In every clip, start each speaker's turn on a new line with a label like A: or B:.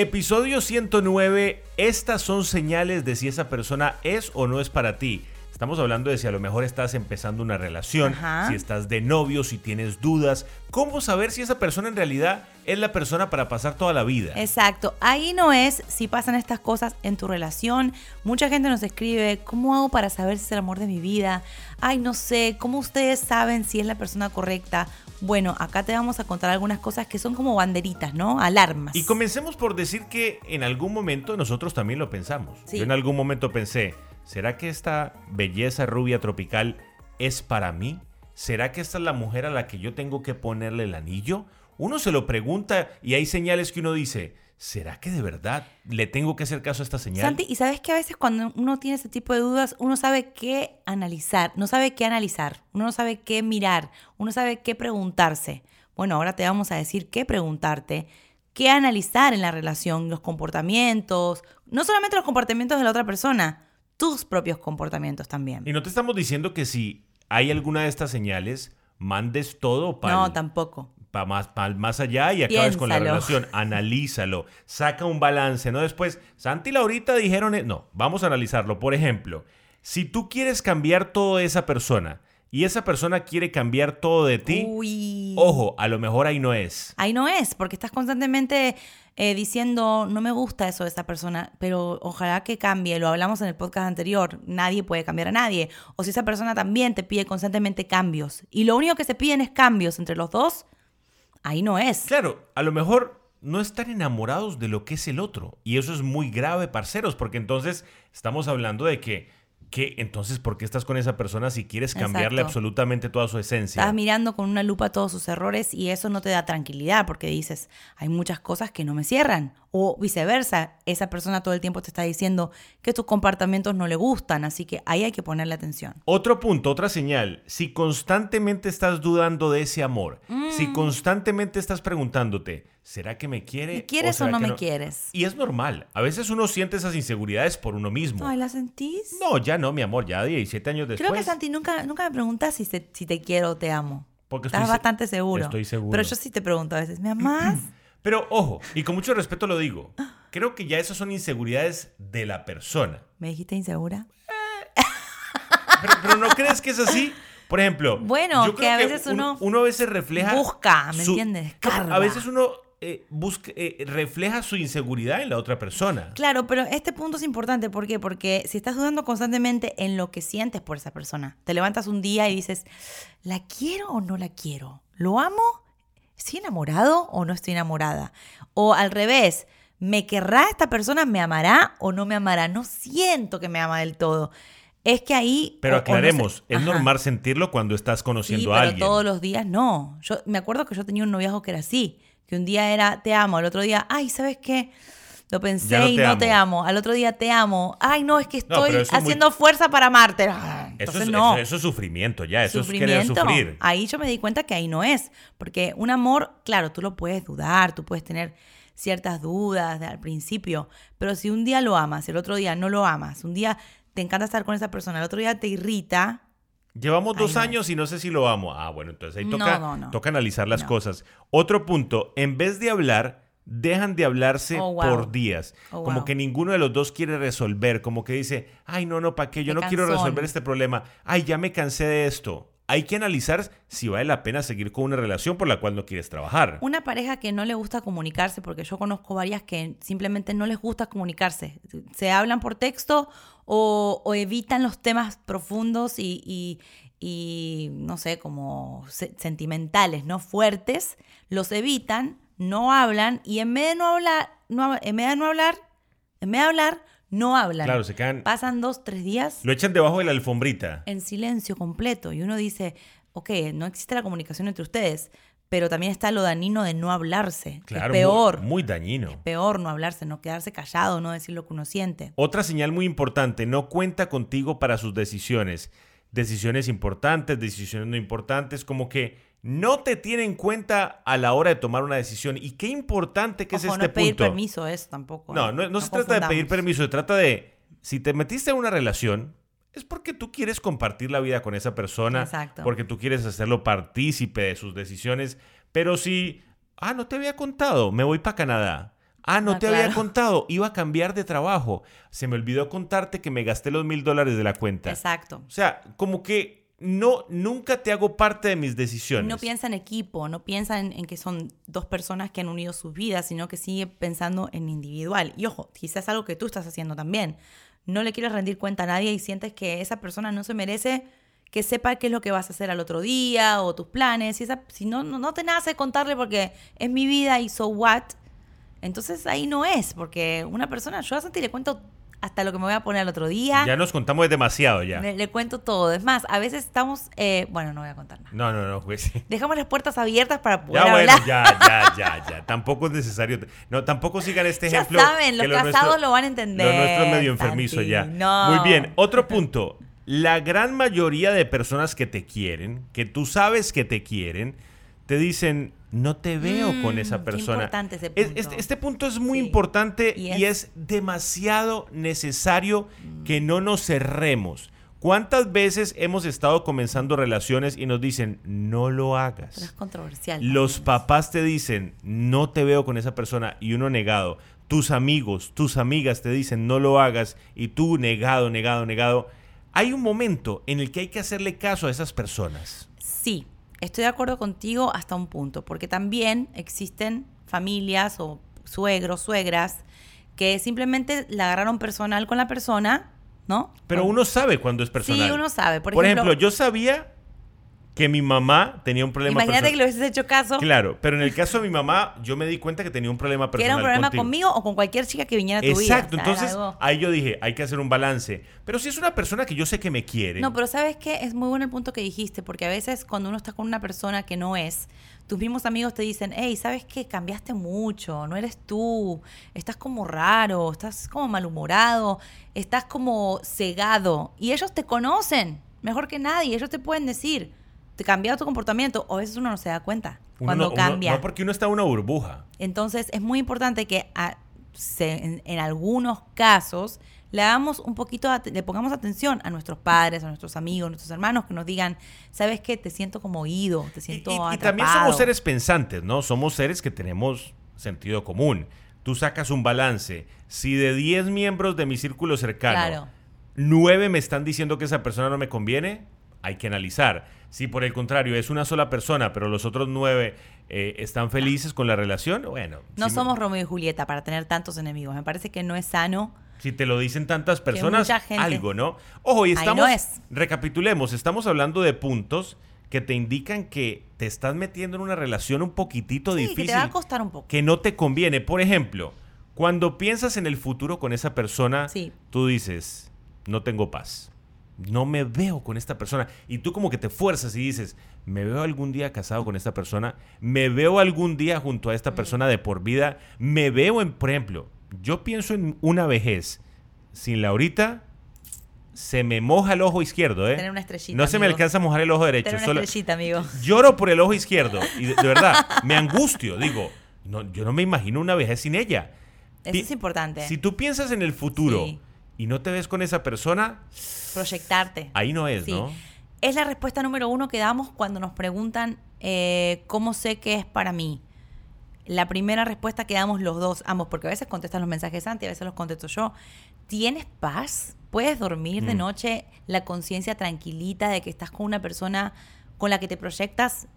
A: Episodio 109. Estas son señales de si esa persona es o no es para ti. Estamos hablando de si a lo mejor estás empezando una relación,
B: Ajá.
A: si estás de novio, si tienes dudas. ¿Cómo saber si esa persona en realidad es la persona para pasar toda la vida?
B: Exacto, ahí no es si pasan estas cosas en tu relación. Mucha gente nos escribe, ¿cómo hago para saber si es el amor de mi vida? Ay, no sé, ¿cómo ustedes saben si es la persona correcta? Bueno, acá te vamos a contar algunas cosas que son como banderitas, ¿no? Alarmas.
A: Y comencemos por decir que en algún momento nosotros también lo pensamos.
B: Sí.
A: Yo en algún momento pensé, ¿será que esta belleza rubia tropical es para mí? ¿Será que esta es la mujer a la que yo tengo que ponerle el anillo? Uno se lo pregunta y hay señales que uno dice, ¿será que de verdad le tengo que hacer caso a esta señal?
B: Santi, y sabes que a veces cuando uno tiene ese tipo de dudas, uno sabe qué analizar, no sabe qué analizar, uno no sabe qué mirar, uno sabe qué preguntarse. Bueno, ahora te vamos a decir qué preguntarte, qué analizar en la relación, los comportamientos, no solamente los comportamientos de la otra persona, tus propios comportamientos también.
A: Y no te estamos diciendo que si hay alguna de estas señales, mandes todo para
B: No, tampoco.
A: Más, más allá y acabes con la relación. Analízalo, saca un balance, ¿no? Después, Santi y Laurita dijeron, e-". no, vamos a analizarlo. Por ejemplo, si tú quieres cambiar todo de esa persona y esa persona quiere cambiar todo de ti,
B: Uy.
A: ojo, a lo mejor ahí no es.
B: Ahí no es, porque estás constantemente eh, diciendo, no me gusta eso de esa persona, pero ojalá que cambie. Lo hablamos en el podcast anterior, nadie puede cambiar a nadie. O si esa persona también te pide constantemente cambios y lo único que se piden es cambios entre los dos, ahí no es.
A: Claro, a lo mejor no están enamorados de lo que es el otro. Y eso es muy grave, parceros, porque entonces estamos hablando de que, que entonces, ¿por qué estás con esa persona si quieres cambiarle
B: Exacto.
A: absolutamente toda su esencia?
B: Estás mirando con una lupa todos sus errores y eso no te da tranquilidad porque dices, hay muchas cosas que no me cierran. O viceversa, esa persona todo el tiempo te está diciendo que tus comportamientos no le gustan, así que ahí hay que ponerle atención.
A: Otro punto, otra señal. Si constantemente estás dudando de ese amor,
B: Mm.
A: si constantemente estás preguntándote, ¿será que me quiere?
B: ¿Me quieres o no me quieres?
A: Y es normal. A veces uno siente esas inseguridades por uno mismo.
B: Ay, ¿la sentís?
A: No, ya no, mi amor, ya 17 años después.
B: Creo que Santi nunca, nunca me preguntas si, se- si te quiero o te amo.
A: Porque
B: Estás
A: estoy
B: bastante seguro.
A: Estoy seguro.
B: Pero yo sí te pregunto a veces, ¿me amás?
A: Pero ojo, y con mucho respeto lo digo, creo que ya esas son inseguridades de la persona.
B: ¿Me dijiste insegura?
A: Pero, pero ¿no crees que es así? Por ejemplo,
B: Bueno,
A: yo
B: que a veces uno
A: uno a veces refleja
B: busca, ¿me entiendes? Escarba.
A: A veces uno eh, busca, eh, refleja su inseguridad en la otra persona.
B: Claro, pero este punto es importante. ¿Por qué? Porque si estás dudando constantemente en lo que sientes por esa persona, te levantas un día y dices, ¿la quiero o no la quiero? ¿Lo amo? ¿Estoy enamorado o no estoy enamorada? O al revés, ¿me querrá esta persona? ¿Me amará o no me amará? No siento que me ama del todo. Es que ahí...
A: Pero
B: o no
A: aclaremos, es normal sentirlo cuando estás
B: Sí,
A: conociendo
B: pero
A: a alguien.
B: todos los días no. Yo me acuerdo que yo tenía un noviazgo que era así, que un día era te amo, al otro día, ay, ¿sabes qué? Lo pensé
A: no
B: y
A: te
B: no
A: amo.
B: te amo. Al otro día te amo. Ay, no, es que estoy
A: muy-
B: haciendo fuerza para amarte. Ah,
A: Eso es,
B: no.
A: eso- eso es sufrimiento, ya, eso es querer sufrir.
B: Ahí yo me di cuenta que ahí no es. Porque un amor, claro, tú lo puedes dudar, tú puedes tener ciertas dudas de- al principio. Pero si un día lo amas, el otro día no lo amas, un día te encanta estar con esa persona, el otro día te irrita,
A: Llevamos dos años y no sé si lo amo. Ah, bueno, entonces ahí toca,
B: no, no.
A: toca analizar las cosas. Otro punto, en vez de hablar, dejan de hablarse
B: Oh, wow.
A: por días.
B: Oh,
A: como
B: wow.
A: que ninguno de los dos quiere resolver, como que dice, ay, no, no, ¿para qué? Yo no quiero resolver este problema. Ay, ya me cansé de esto. Hay que analizar si vale la pena seguir con una relación por la cual no quieres trabajar.
B: Una pareja que no le gusta comunicarse, porque yo conozco varias que simplemente no les gusta comunicarse. Se hablan por texto o, evitan los temas profundos y, y- no sé, como se- sentimentales, ¿no? Fuertes, los evitan, no hablan y en vez de no hablar, no, en vez de no hablar, en vez de hablar, no hablan.
A: Claro, se quedan...
B: Pasan dos, tres días
A: Lo echan debajo de la alfombrita.
B: en silencio completo y uno dice, ok, no existe la comunicación entre ustedes, pero también está lo dañino de no hablarse.
A: Claro,
B: es peor,
A: Muy, dañino.
B: peor no hablarse, no quedarse callado, no decir lo que uno siente.
A: Otra señal muy importante, no cuenta contigo para sus decisiones. Decisiones importantes, decisiones no importantes, como que no te tiene en cuenta a la hora de tomar una decisión. Y qué importante que es este
B: no es pedir
A: punto.
B: permiso eso tampoco.
A: No,
B: ¿eh?
A: no, no se trata de pedir permiso, se trata de, si te metiste en una relación, es porque tú quieres compartir la vida con esa persona,
B: Exacto.
A: porque tú quieres hacerlo partícipe de sus decisiones, pero si, ah, no te había contado, me voy para Canadá. Ah, no
B: Ah,
A: te había contado, iba a cambiar de trabajo. Se me olvidó contarte que me gasté los mil dólares de la cuenta.
B: Exacto.
A: O sea, como que no, nunca te hago parte de mis decisiones.
B: No piensa en equipo, no piensa en, en que son dos personas que han unido sus vidas, sino que sigue pensando en individual. Y ojo, quizás algo que tú estás haciendo también. No le quieres rendir cuenta a nadie y sientes que esa persona no se merece que sepa qué es lo que vas a hacer al otro día o tus planes. Si, esa, si no, no, no te nace contarle porque es mi vida y so what, entonces ahí no es, porque una persona, yo a Santi le cuento hasta lo que me voy a poner al otro día.
A: Ya nos contamos demasiado ya.
B: Le, le cuento todo. Es más, a veces estamos, eh, bueno, no voy a contar nada.
A: No, no, no, pues.
B: Dejamos las puertas abiertas para poder
A: Ya bueno, ya, ya, ya, ya. Tampoco es necesario. No, tampoco sigan este
B: Ya
A: ejemplo.
B: saben, los
A: que
B: casados
A: nuestro-
B: lo van a entender,
A: Lo nuestro es medio enfermizo
B: Santi,
A: ya.
B: no.
A: Muy bien. Otro punto. La gran mayoría de personas que te quieren, que tú sabes que te quieren, te dicen, no te veo
B: Mm,
A: con esa
B: qué
A: persona.
B: importante ese
A: Es-
B: punto.
A: Este, este punto es muy
B: Sí.
A: importante
B: Y
A: y
B: es-
A: demasiado necesario
B: Mm.
A: que no nos cerremos. ¿Cuántas veces hemos estado comenzando relaciones y nos dicen, no lo hagas?
B: Pero es controversial.
A: Los papás te dicen, no te veo con esa persona y uno negado. Tus amigos, tus amigas te dicen, no lo hagas y tú negado, negado, negado. Hay un momento en el que hay que hacerle caso a esas personas.
B: Sí, estoy de acuerdo contigo hasta un punto, porque también existen familias o suegros, suegras, que simplemente la agarraron personal con la persona, ¿no?
A: Pero uno sabe cuando es personal.
B: Sí, uno sabe. Por,
A: Por
B: ejemplo,
A: ejemplo, yo sabía que mi mamá tenía un problema
B: imagínate que le hubieses hecho caso,
A: Claro, pero en el caso de mi mamá, yo me di cuenta que tenía un problema
B: que
A: personal
B: era un problema
A: contigo.
B: conmigo o con cualquier chica que viniera a tu vida.
A: Exacto,
B: o sea, era
A: entonces
B: algo-
A: ahí yo dije, hay que hacer un balance. Pero si es una persona que yo sé que me quiere,
B: No, pero ¿sabes qué? Es muy bueno el punto que dijiste, porque a veces cuando uno está con una persona que no es, tus mismos amigos te dicen, hey, ¿sabes qué? Cambiaste mucho, no eres tú, estás como raro, estás como malhumorado, estás como cegado. Y ellos te conocen mejor que nadie, ellos te pueden decir, cambió tu comportamiento, o a veces uno no se da cuenta
A: uno
B: cuando
A: no- uno-
B: cambia.
A: no, porque uno está en una burbuja.
B: Entonces es muy importante que a- se- en, en algunos casos le hagamos un poquito, le pongamos atención a nuestros padres, a nuestros amigos, a nuestros hermanos, que nos digan, ¿sabes qué? Te siento como oído, te siento
A: y- y
B: atrapado.
A: también somos seres pensantes, ¿no? Somos seres que tenemos sentido común. Tú sacas un balance. Si de 10 miembros de mi círculo cercano,
B: Claro.
A: 9 me están diciendo que esa persona no me conviene, hay que analizar. Si por el contrario es una sola persona, pero los otros 9 eh, están felices con la relación, bueno.
B: No
A: si me-
B: somos Romeo y Julieta para tener tantos enemigos. Me parece que no es sano.
A: Si te lo dicen tantas personas, algo, ¿no? Ojo, y estamos.
B: no es.
A: Recapitulemos, estamos hablando de puntos que te indican que te estás metiendo en una relación un poquitito
B: Sí,
A: difícil
B: que te va a costar un poco.
A: que no te conviene. Por ejemplo, cuando piensas en el futuro con esa persona,
B: Sí.
A: tú dices, no tengo paz. No me veo con esta persona. Y tú como que te fuerzas y dices, me veo algún día casado con esta persona, me veo algún día junto a esta persona de por vida, me veo en, por ejemplo, yo pienso en una vejez sin Laurita, se me moja el ojo izquierdo, ¿eh?
B: Tener una estrellita,
A: No se me alcanza a mojar el ojo derecho.
B: Tener una
A: solo-
B: estrellita, amigo.
A: Lloro por el ojo izquierdo. Y de, de verdad, me angustio. Digo, no, yo no me imagino una vejez sin ella.
B: Eso
A: Pi-
B: es importante.
A: Si tú piensas en el futuro
B: Sí.
A: Y no te ves con esa persona,
B: Proyectarte.
A: ahí no es,
B: Sí.
A: ¿no?
B: Es la respuesta número uno que damos cuando nos preguntan eh, cómo sé que es para mí. La primera respuesta que damos los dos, ambos, porque a veces contestan los mensajes antes, a veces los contesto yo. ¿Tienes paz? ¿Puedes dormir de
A: Mm.
B: noche la conciencia tranquilita de que estás con una persona con la que te proyectas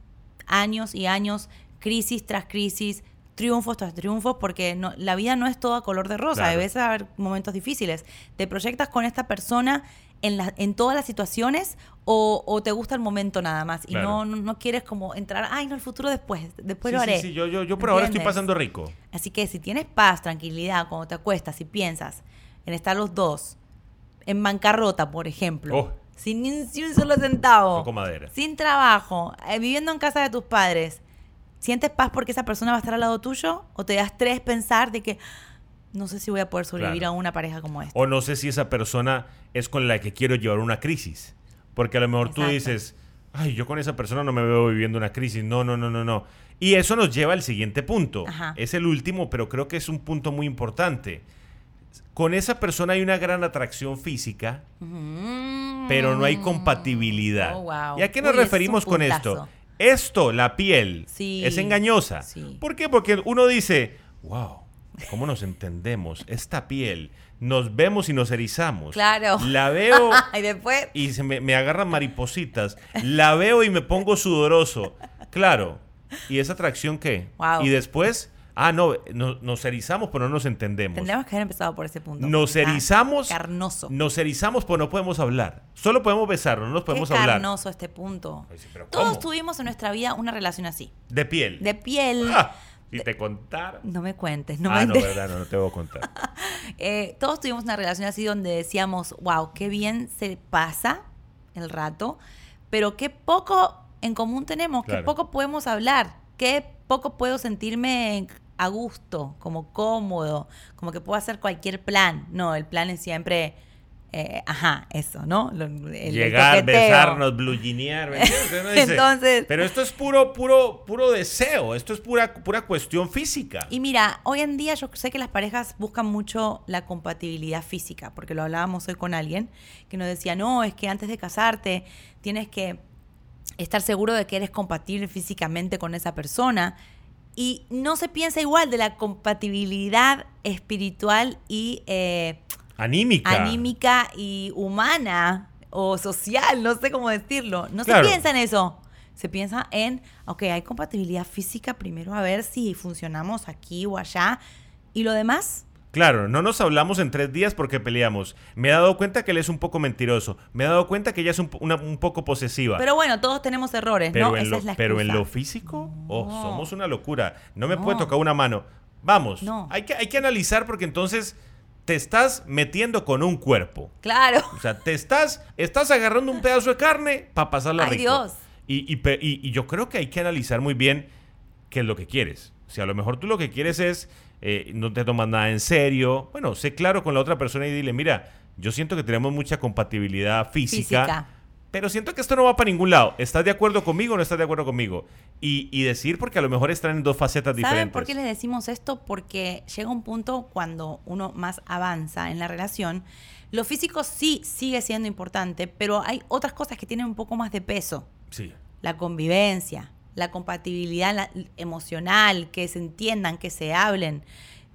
B: años y años, crisis tras crisis, triunfos tras triunfos, porque no, la vida no es toda color de rosa,
A: Claro.
B: a veces va a haber momentos difíciles. ¿Te proyectas con esta persona en, la- en todas las situaciones o, o te gusta el momento nada más? Y
A: Claro.
B: no, no, no quieres como entrar, ay, no, el futuro después, después
A: Sí,
B: lo
A: sí,
B: haré.
A: sí, yo, yo, yo por ahora estoy pasando rico.
B: Así que si tienes paz, tranquilidad, cuando te acuestas y piensas en estar los dos en bancarrota, por ejemplo,
A: Oh.
B: sin sin un solo centavo, sin trabajo, eh, viviendo en casa de tus padres, ¿sientes paz porque esa persona va a estar al lado tuyo? ¿O te da estrés pensar de que no sé si voy a poder sobrevivir
A: Claro.
B: a una pareja como esta?
A: O no sé si esa persona es con la que quiero llevar una crisis. Porque a lo mejor tú dices, ay, yo con esa persona no me veo viviendo una crisis. No, no, no, no, no. Y eso nos lleva al siguiente punto.
B: Ajá.
A: Es el último, pero creo que es un punto muy importante. Con esa persona hay una gran atracción física,
B: Mm.
A: pero no hay compatibilidad.
B: Oh, wow.
A: ¿Y a qué nos referimos con esto? Esto, la piel,
B: Sí.
A: es engañosa.
B: Sí.
A: ¿Por qué? Porque uno dice, wow, ¿Cómo nos entendemos? Esta piel. Nos vemos y nos erizamos.
B: Claro.
A: La veo
B: y después.
A: y se me, me agarran maripositas. La veo y me pongo sudoroso. Claro. ¿Y esa atracción qué?
B: Wow.
A: Y después, ah, no, no- nos erizamos, pero no nos entendemos.
B: Tendríamos que haber empezado por ese punto.
A: Nos erizamos.
B: Carnoso.
A: Nos erizamos, pero no podemos hablar. Solo podemos besarnos, no nos podemos
B: Qué
A: hablar.
B: carnoso este punto.
A: Ay, sí, pero
B: Todos
A: ¿cómo?
B: tuvimos en nuestra vida una relación así.
A: De piel.
B: De piel.
A: Ah, si te contara.
B: No me cuentes, no
A: ah,
B: me
A: no, verdad, no, no te voy a contar.
B: Eh, todos tuvimos una relación así donde decíamos, wow, qué bien se pasa el rato, pero qué poco en común tenemos, qué poco podemos hablar, qué poco puedo sentirme a gusto, como cómodo, como que puedo hacer cualquier plan. No, el plan es siempre, eh, ajá, eso, ¿no? Lo- el- el
A: Llegar, besarnos, dice,
B: Entonces-
A: Pero esto es puro, puro, puro deseo. Esto es pura, pura cuestión física.
B: Y mira, hoy en día yo sé que las parejas buscan mucho la compatibilidad física, porque lo hablábamos hoy con alguien que nos decía, no, es que antes de casarte tienes que estar seguro de que eres compatible físicamente con esa persona. Y no se piensa igual de la compatibilidad espiritual y eh,
A: Anímica.
B: anímica y humana o social, no sé cómo decirlo. No
A: Claro.
B: se piensa en eso. Se piensa en, ok, hay compatibilidad física primero a ver si funcionamos aquí o allá. Y lo demás,
A: Claro, no nos hablamos en tres días porque peleamos. Me he dado cuenta que él es un poco mentiroso. Me he dado cuenta que ella es un, una- un poco posesiva.
B: pero bueno, todos tenemos errores,
A: Pero
B: ¿no?
A: en,
B: Esa
A: lo,
B: es la
A: pero en lo físico, oh,
B: No.
A: somos una locura. No me
B: No.
A: puede tocar una mano. Vamos,
B: No.
A: hay, que, hay que analizar porque entonces te estás metiendo con un cuerpo.
B: Claro.
A: O sea, te estás, estás agarrando un pedazo de carne para pasarla
B: Ay,
A: rico.
B: Dios.
A: Y, y y- y yo creo que hay que analizar muy bien qué es lo que quieres. Sea, a lo mejor tú lo que quieres es, eh, no te tomas nada en serio. Bueno, sé claro con la otra persona y dile, mira, yo siento que tenemos mucha compatibilidad física,
B: Física.
A: pero siento que esto no va para ningún lado. ¿Estás de acuerdo conmigo o no estás de acuerdo conmigo? Y, y decir, porque a lo mejor están en dos facetas
B: ¿Saben
A: diferentes.
B: por qué les decimos esto? Porque llega un punto cuando uno más avanza en la relación, lo físico sí sigue siendo importante, pero hay otras cosas que tienen un poco más de peso.
A: Sí.
B: La convivencia, la compatibilidad la- emocional, que se entiendan, que se hablen,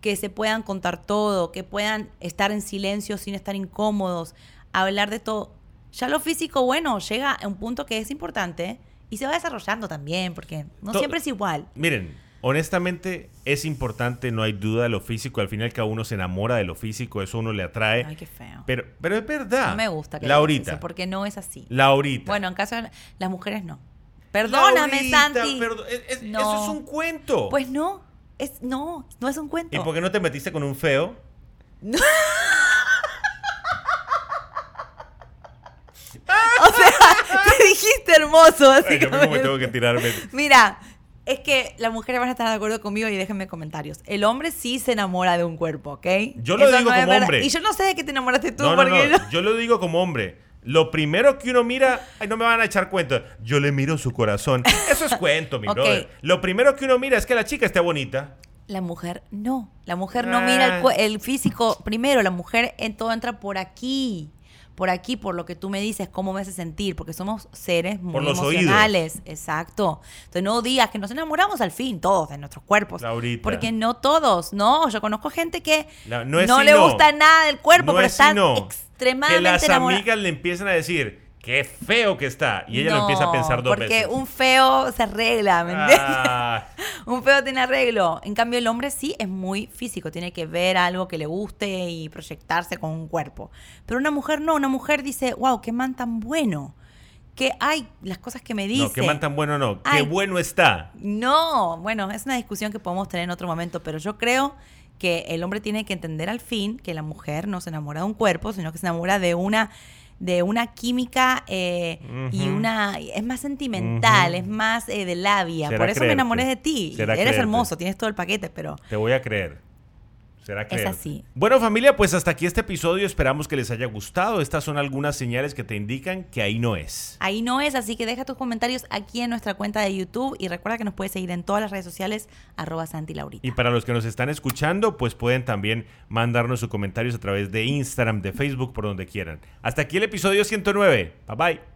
B: que se puedan contar todo, que puedan estar en silencio sin estar incómodos, hablar de todo. Ya lo físico, bueno, llega a un punto que es importante y se va desarrollando también, porque no
A: To-
B: siempre es igual.
A: Miren, honestamente es importante, no hay duda de lo físico. Al final cada uno se enamora de lo físico, eso uno le atrae.
B: Ay, qué feo.
A: Pero, pero es verdad.
B: No me gusta que
A: Laurita.
B: eso, porque no es así.
A: Laurita.
B: Bueno, en caso de las mujeres no. Perdóname,
A: Laurita,
B: Santi.
A: perdo- es- es-
B: No.
A: Eso es un cuento.
B: Pues no, es no, no es un cuento.
A: ¿Y por qué no te metiste con un feo?
B: O sea, te dijiste hermoso,
A: yo mismo me tengo que tirarme.
B: Mira, es que las mujeres van a estar de acuerdo conmigo y déjenme comentarios. El hombre sí se enamora de un cuerpo, ¿ok?
A: Yo lo digo
B: es
A: como hombre.
B: Y yo no sé de qué te enamoraste tú,
A: No, no,
B: porque
A: no.
B: Yo
A: lo digo como hombre. Lo primero que uno mira, ay, no me van a echar cuenta. Yo le miro su corazón. Eso es cuento, mi brother. Lo primero que uno mira es que la chica esté bonita.
B: La mujer no. La mujer no mira
A: Ah.
B: el, cue- el físico primero. La mujer en todo entra por aquí. Por aquí, por lo que tú me dices, cómo me hace sentir. Porque somos seres muy
A: Por los oídos.
B: emocionales. Exacto. Entonces no digas que nos enamoramos al fin, todos, de nuestros cuerpos.
A: Laurita.
B: Porque no todos. No, yo conozco gente que
A: La-
B: no, le
A: no.
B: gusta nada del cuerpo,
A: No
B: pero
A: es
B: están
A: no. Que las amigas le empiezan a decir, qué feo que está. Y ella lo empieza a pensar dos
B: porque
A: veces.
B: un feo se arregla, ¿me entiendes?
A: Ah,
B: Un feo tiene arreglo. En cambio, el hombre sí es muy físico. Tiene que ver algo que le guste y proyectarse con un cuerpo. Pero una mujer no. Una mujer dice, wow, qué man tan bueno. Que hay las cosas que me dice.
A: no, qué man tan bueno no. Qué bueno está.
B: No, bueno, es una discusión que podemos tener en otro momento, pero yo creo que el hombre tiene que entender al fin que la mujer no se enamora de un cuerpo, sino que se enamora de una de una química eh, y una es más sentimental, es más eh, de labia.
A: Será
B: Por eso me enamoré de ti.
A: Será
B: Eres
A: creerte.
B: hermoso, tienes todo el paquete, pero
A: Te voy a creer. Será creer.
B: así.
A: Bueno, familia, pues hasta aquí este episodio. Esperamos que les haya gustado. Estas son algunas señales que te indican que ahí no es.
B: ahí no es, así que deja tus comentarios aquí en nuestra cuenta de YouTube y recuerda que nos puedes seguir en todas las redes sociales arroba Santi Laurita.
A: Y para los que nos están escuchando, pues pueden también mandarnos sus comentarios a través de Instagram, de Facebook, por donde quieran. Hasta aquí el episodio 109. Bye bye.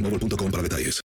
C: boostmobile.com para detalles.